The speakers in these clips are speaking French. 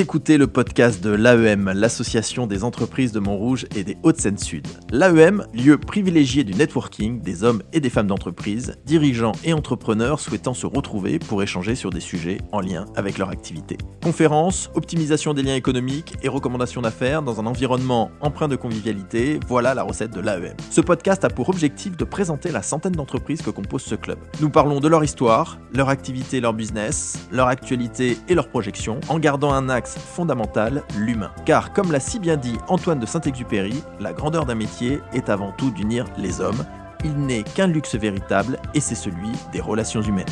Écoutez le podcast de l'AEM, l'association des entreprises de Montrouge et des Hauts-de-Seine-Sud. L'AEM, lieu privilégié du networking des hommes et des femmes d'entreprise, dirigeants et entrepreneurs souhaitant se retrouver pour échanger sur des sujets en lien avec leur activité. Conférences, optimisation des liens économiques et recommandations d'affaires dans un environnement empreint de convivialité, voilà la recette de l'AEM. Ce podcast a pour objectif de présenter la centaine d'entreprises que compose ce club. Nous parlons de leur histoire, leur activité, leur business, leur actualité et leurs projections, en gardant un axe fondamental, l'humain. Car comme l'a si bien dit Antoine de Saint-Exupéry, la grandeur d'un métier est avant tout d'unir les hommes. Il n'est qu'un luxe véritable et c'est celui des relations humaines.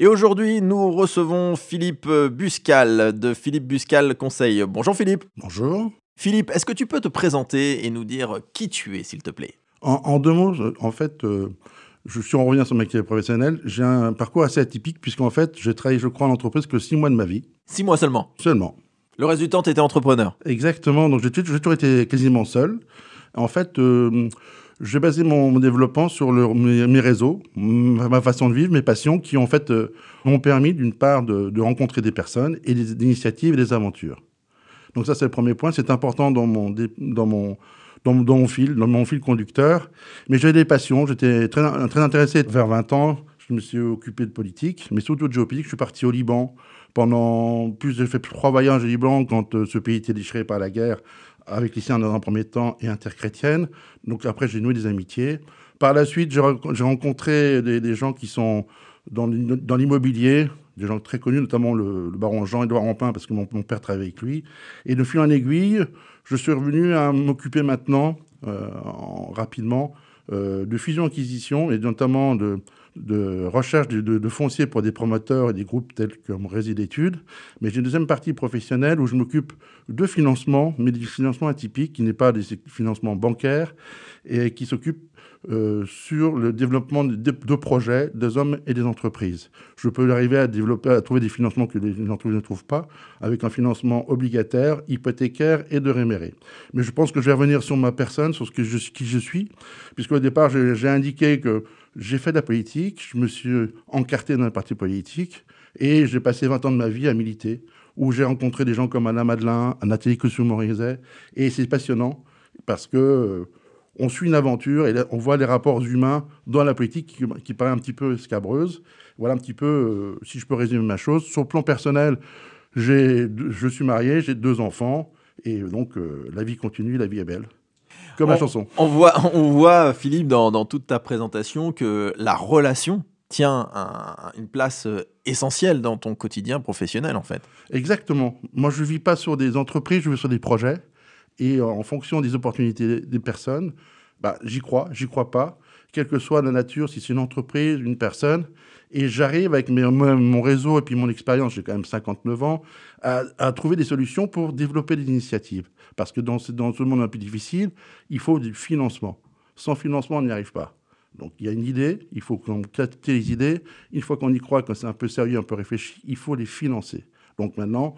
Et aujourd'hui, nous recevons Philippe Buscal de Philippe Buscal Conseil. Bonjour Philippe. Bonjour. Philippe, est-ce que tu peux te présenter et nous dire qui tu es, s'il te plaît? En, en, deux mots, en fait, euh, je suis en revient sur ma carrière professionnelle. J'ai un parcours assez atypique, puisqu'en fait, j'ai travaillé, je crois, en entreprise que six mois de ma vie. Six mois seulement Seulement. Le reste du temps, tu étais entrepreneur Exactement. Donc, j'ai toujours été quasiment seul. En fait, euh, j'ai basé mon, mon, développement sur le, mes, mes, réseaux, ma façon de vivre, mes passions, qui en fait euh, m'ont permis d'une part de, de, rencontrer des personnes et des, des, initiatives et des aventures. Donc ça, c'est le premier point. C'est important dans mon, dans mon dans, mon fil, dans mon fil conducteur. Mais j'avais des passions. J'étais très, intéressé. Vers 20 ans, je me suis occupé de politique, mais surtout de géopolitique. Je suis parti au Liban pendant plus. J'ai fait trois voyages au Liban quand euh, ce pays était déchiré par la guerre avec les dans un premier temps et interchrétienne. Donc après, j'ai noué des amitiés. Par la suite, j'ai rencontré des, gens qui sont dans l'immobilier, des gens très connus, notamment le, le baron Jean-Édouard Rampin, parce que mon, mon, père travaillait avec lui. Et de fil en aiguille, je suis revenu à m'occuper maintenant, euh, en, rapidement, euh, de fusion-acquisition et notamment de, recherche de, foncier pour des promoteurs et des groupes tels que réseau d'études. Mais j'ai une deuxième partie professionnelle où je m'occupe de financement, mais des financements atypiques, qui n'est pas des financements bancaires, et qui s'occupe euh, sur le développement de, projets des hommes et des entreprises. Je peux arriver à trouver des financements que les entreprises ne trouvent pas, avec un financement obligataire, hypothécaire et de réméré. Mais je pense que je vais revenir sur ma personne, sur ce que je, qui je suis, puisqu'au départ, j'ai indiqué que j'ai fait de la politique, je me suis encarté dans un parti politique, et j'ai passé 20 ans de ma vie à militer, où j'ai rencontré des gens comme Alain Madelin, Nathalie Kossou-Morizet, et c'est passionnant, parce que on suit une aventure et là, on voit les rapports humains dans la politique qui, qui paraît un petit peu scabreuse. Voilà un petit peu, euh, si je peux résumer ma chose. Sur le plan personnel, je suis marié, j'ai deux enfants, et donc euh, la vie continue, la vie est belle. Comme on, la chanson. On voit, on voit Philippe, dans, dans, toute ta présentation, que la relation tient un, une place euh, essentielle dans ton quotidien professionnel, en fait. Exactement. Moi, je ne vis pas sur des entreprises, je vis sur des projets et en fonction des opportunités des personnes, bah, j'y crois, j'y crois pas, quelle que soit la nature, si c'est une entreprise, une personne, et j'arrive avec mon réseau et puis mon expérience, j'ai quand même 59 ans, à, trouver des solutions pour développer des initiatives. Parce que dans dans ce monde un peu difficile, il faut du financement. Sans financement, on n'y arrive pas. Donc il y a une idée, il faut qu'on capte les idées. Une fois qu'on y croit, quand c'est un peu sérieux, un peu réfléchi, il faut les financer. Donc maintenant,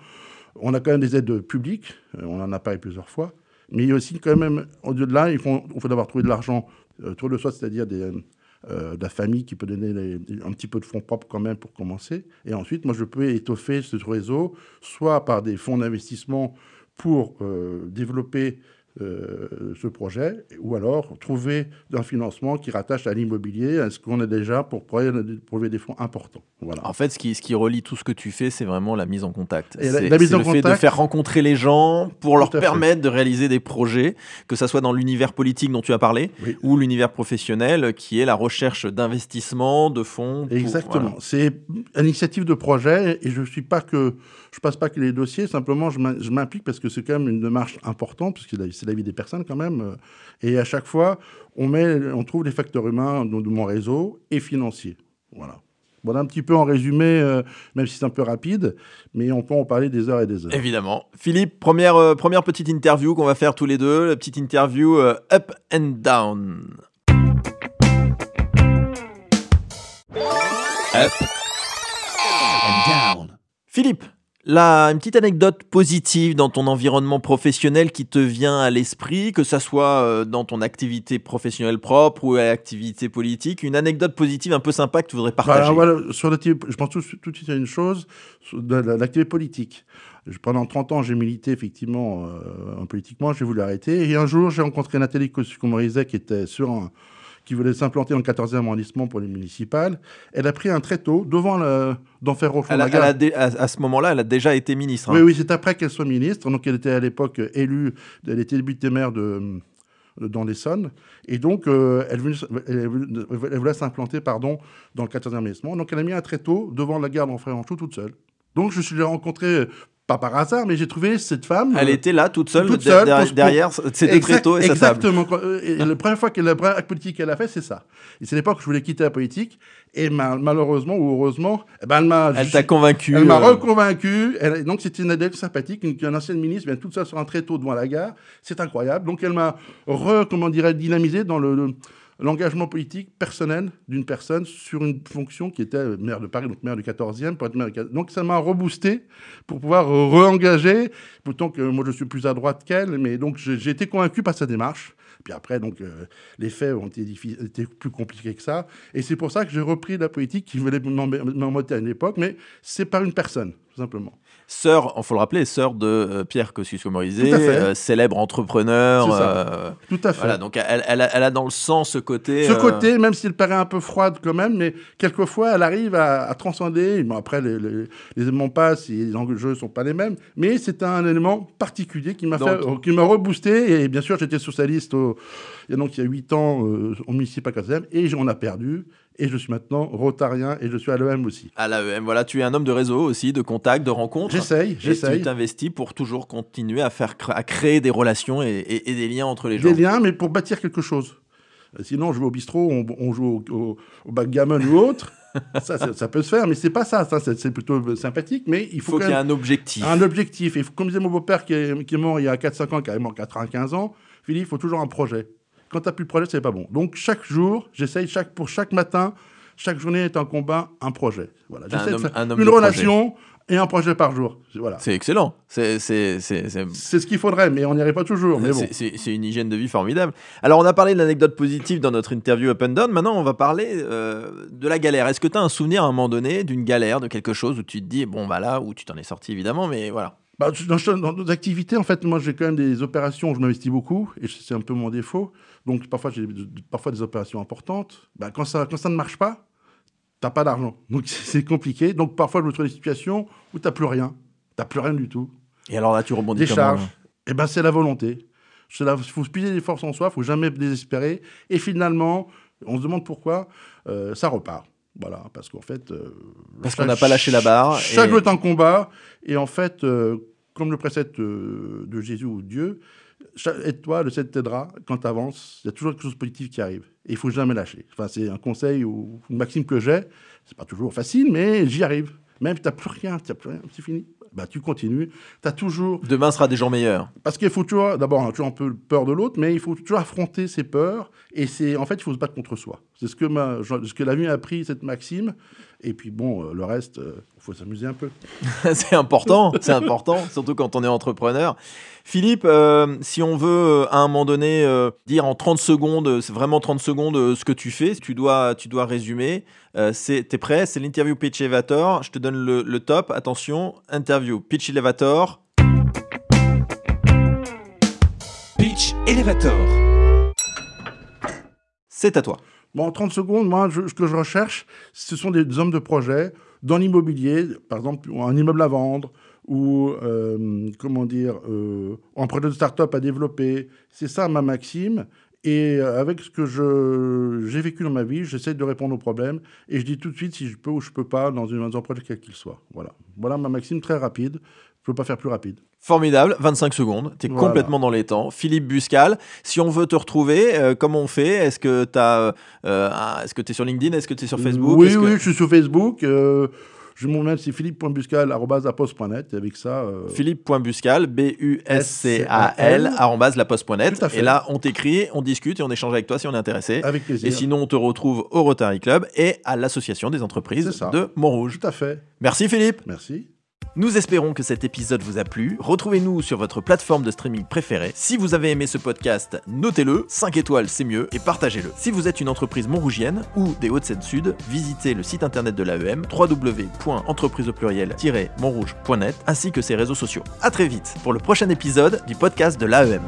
on a quand même des aides publiques, euh, on en a parlé plusieurs fois, mais il y a aussi quand même, au-delà, il faut, d'abord trouver de l'argent euh, autour de soi, c'est-à-dire euh, de la famille qui peut donner un petit peu de fonds propres quand même pour commencer. Et ensuite, moi, je peux étoffer ce réseau, soit par des fonds d'investissement pour développer euh, ce projet, ou alors trouver un financement qui rattache à l'immobilier, à ce qu'on a déjà pour trouver des fonds importants. Voilà. En fait, ce qui, ce qui relie tout ce que tu fais, c'est vraiment la mise en contact. C'est le contact, fait de faire rencontrer les gens pour leur permettre fait. de réaliser des projets, que ce soit dans l'univers politique dont tu as parlé, oui. ou l'univers professionnel, qui est la recherche d'investissement, de fonds. Pour, Exactement. Voilà. C'est une initiative de projet, et je suis pas que je passe pas que les dossiers, simplement je m'implique parce que c'est quand même une démarche importante, parce que c'est la vie des personnes quand même. Et à chaque fois, on, met, on trouve les facteurs humains de, de mon réseau et financiers. Voilà. Voilà un petit peu en résumé, euh, même si c'est un peu rapide, mais on peut en parler des heures et des heures. Évidemment. Philippe, première, euh, première petite interview qu'on va faire tous les deux, la petite interview euh, Up and Down. Up and Down. Philippe, Là, une petite anecdote positive dans ton environnement professionnel qui te vient à l'esprit, que ça soit euh, dans ton activité professionnelle propre ou activité politique, une anecdote positive un peu sympa que tu voudrais partager. Voilà, voilà, sur je pense tout, tout, de suite à une chose, l'activité politique. Pendant 30 ans, j'ai milité effectivement euh, politiquement, j'ai voulu arrêter. Et un jour, j'ai rencontré Nathalie Comorizet qui était sur un, qui voulait s'implanter dans le 14e arrondissement pour les municipales. Elle a pris un tréteau devant d'enfer au elle, elle à, ce moment-là, elle a déjà été ministre. Hein. Oui, oui, c'est après qu'elle soit ministre. Donc, elle était à l'époque élue, elle était députée maire de, dans l'Essonne. Et donc, euh, elle, voulait, s'implanter pardon, dans le 14e arrondissement. Donc, elle a mis un tréteau devant la gare d'enfer en toute seule. Donc, je suis rencontré pas par hasard, mais j'ai trouvé cette femme. Elle était là, toute seule, derrière, c'était très tôt et Exactement. Et la première fois que la première politique qu'elle a fait, c'est ça. Et c'est l'époque où je voulais quitter la politique. Et malheureusement ou heureusement, eh ben, elle m'a. Elle t'a convaincu. Elle m'a euh... reconvaincu. donc c'était une adepte sympathique, une, une, ancienne ministre, vient toute seule sur un tréteau devant la gare. C'est incroyable. Donc elle m'a re, comment dirais dynamisé dans le l'engagement politique personnel d'une personne sur une fonction qui était maire de Paris, donc maire du 14e, pour être maire du Donc ça m'a reboosté pour pouvoir re-engager, pourtant que moi je suis plus à droite qu'elle, mais donc j'ai été convaincu par sa démarche. Puis après, donc, euh, les faits ont été, été, plus compliqués que ça. Et c'est pour ça que j'ai repris la politique qui voulait m'emboîter à une époque, mais c'est par une personne, tout simplement sœur, il faut le rappeler, sœur de euh, Pierre Kosciusko-Morizet, euh, célèbre entrepreneur. Euh, Tout à fait. Voilà, donc elle, elle, a, dans le sang ce côté. Ce côté, même s'il paraît un peu froide quand même, mais quelquefois elle arrive à, transcender. Bon, après, les, les, éléments passent, les enjeux ne sont pas les mêmes, mais c'est un élément particulier qui m'a fait, qui m'a reboosté. Et bien sûr, j'étais socialiste au, il y a donc il y a 8 ans au municipal 4 et j'en ai perdu et je suis maintenant rotarien et je suis à l'EM aussi. À l'EM, voilà, tu es un homme de réseau aussi, de contact, de rencontres. J'essaye, j'essaye. Tu t'investis pour toujours continuer à faire, à créer des relations et, des liens entre les gens. Des liens, mais pour bâtir quelque chose. Euh, sinon, on joue au bistrot, on, joue au, backgammon ou autre. ça, ça, peut se faire, mais c'est pas ça. ça c'est plutôt sympathique, mais il faut, qu'il y ait un objectif. Un objectif. Et comme disait mon beau-père qui est, qui est, mort il y a 4-5 ans, qui est mort 95 ans, Philippe, il faut toujours un projet. Quand tu n'as plus de projet, c'est pas bon. Donc chaque jour, j'essaye chaque, pour chaque matin, chaque journée est un combat, un projet. Voilà. J'essaie de faire une relation et un projet par jour. Voilà. C'est excellent. C'est ce qu'il faudrait, mais on n'y arrive pas toujours. Mais bon. C'est une hygiène de vie formidable. Alors, on a parlé de l'anecdote positive dans notre interview Up and Down. Maintenant, on va parler euh, de la galère. Est-ce que tu as un souvenir à un moment donné d'une galère, de quelque chose où tu te dis, bon, bah là, où tu t'en es sorti évidemment, mais voilà. Bah, dans, nos activités, en fait, moi, j'ai quand même des opérations où je m'investis beaucoup, et c'est un peu mon défaut. Donc, parfois, j'ai parfois des opérations importantes. Bah, quand, ça, quand ça ne marche pas, tu n'as pas d'argent. Donc, c'est compliqué. Donc, parfois, je me trouve dans des situations où tu n'as plus rien. Tu n'as plus rien du tout. Et alors là, tu rebondis Des charges. Et eh ben, c'est la volonté. Il faut puiser des forces en soi, il faut jamais désespérer. Et finalement, on se demande pourquoi, euh, ça repart. Voilà, parce qu'en fait. Euh, parce qu'on n'a pas lâché la barre. Chaque jour est un combat. Et en fait, euh, comme le précepte euh, de Jésus ou Dieu, aide-toi, le ciel t'aidera. Quand tu avances, il y a toujours quelque chose de positif qui arrive. Et il faut jamais lâcher. Enfin, c'est un conseil ou une maxime que j'ai. C'est pas toujours facile, mais j'y arrive. Même si tu n'as plus rien, tu plus rien, c'est fini. Bah, tu continues. Tu as toujours. Demain sera des jours meilleurs. Parce qu'il faut toujours, d'abord, on a toujours un peu peur de l'autre, mais il faut toujours affronter ses peurs. Et c'est, en fait, il faut se battre contre soi. C'est ce que, ma, ce que la vie a appris, cette maxime. Et puis bon, euh, le reste, il euh, faut s'amuser un peu. c'est important, c'est important, surtout quand on est entrepreneur. Philippe, euh, si on veut à un moment donné dire en 30 secondes, c'est vraiment 30 secondes ce que tu fais, tu dois, tu dois résumer. c'est, t'es prêt? C'est l'interview Pitch Elevator. Je te donne le, le top. Attention, interview Pitch Elevator. Pitch Elevator. C'est à toi. Bon, en 30 secondes, moi, ce que je recherche, ce sont des, hommes de projet dans l'immobilier, par exemple, un immeuble à vendre ou, euh, comment dire, euh, un projet de start-up à développer. C'est ça ma maxime. Et euh, avec ce que j'ai vécu dans ma vie, j'essaie de répondre aux problèmes et je dis tout de suite si je peux ou je peux pas dans, une, dans un projet quel qu'il soit. Voilà. voilà ma maxime très rapide. Je ne peux pas faire plus rapide. Formidable, 25 secondes, tu es complètement dans les temps. Philippe Buscal, si on veut te retrouver, euh, comment on fait? Est-ce que tu euh, est-ce que es sur LinkedIn? Est-ce que tu es sur Facebook? Oui, oui, je suis sur Facebook. Euh, je mon mail, c'est philippe.buscal.net. Avec ça. Philippe.buscal, B-U-S-C-A-L, laposte.net. Et là, on t'écrit, on discute et on échange avec toi si on est intéressé. Avec plaisir. Et sinon, on te retrouve au Rotary Club et à l'Association des entreprises de Montrouge. Tout à fait. Merci Philippe. Merci. Nous espérons que cet épisode vous a plu. Retrouvez-nous sur votre plateforme de streaming préférée. Si vous avez aimé ce podcast, notez-le, 5 étoiles c'est mieux, et partagez-le. Si vous êtes une entreprise montrougienne ou des Hauts-de-Seine-Sud, visitez le site internet de l'AEM, www.entreprise au pluriel-montrouge.net, ainsi que ses réseaux sociaux. A très vite pour le prochain épisode du podcast de l'AEM.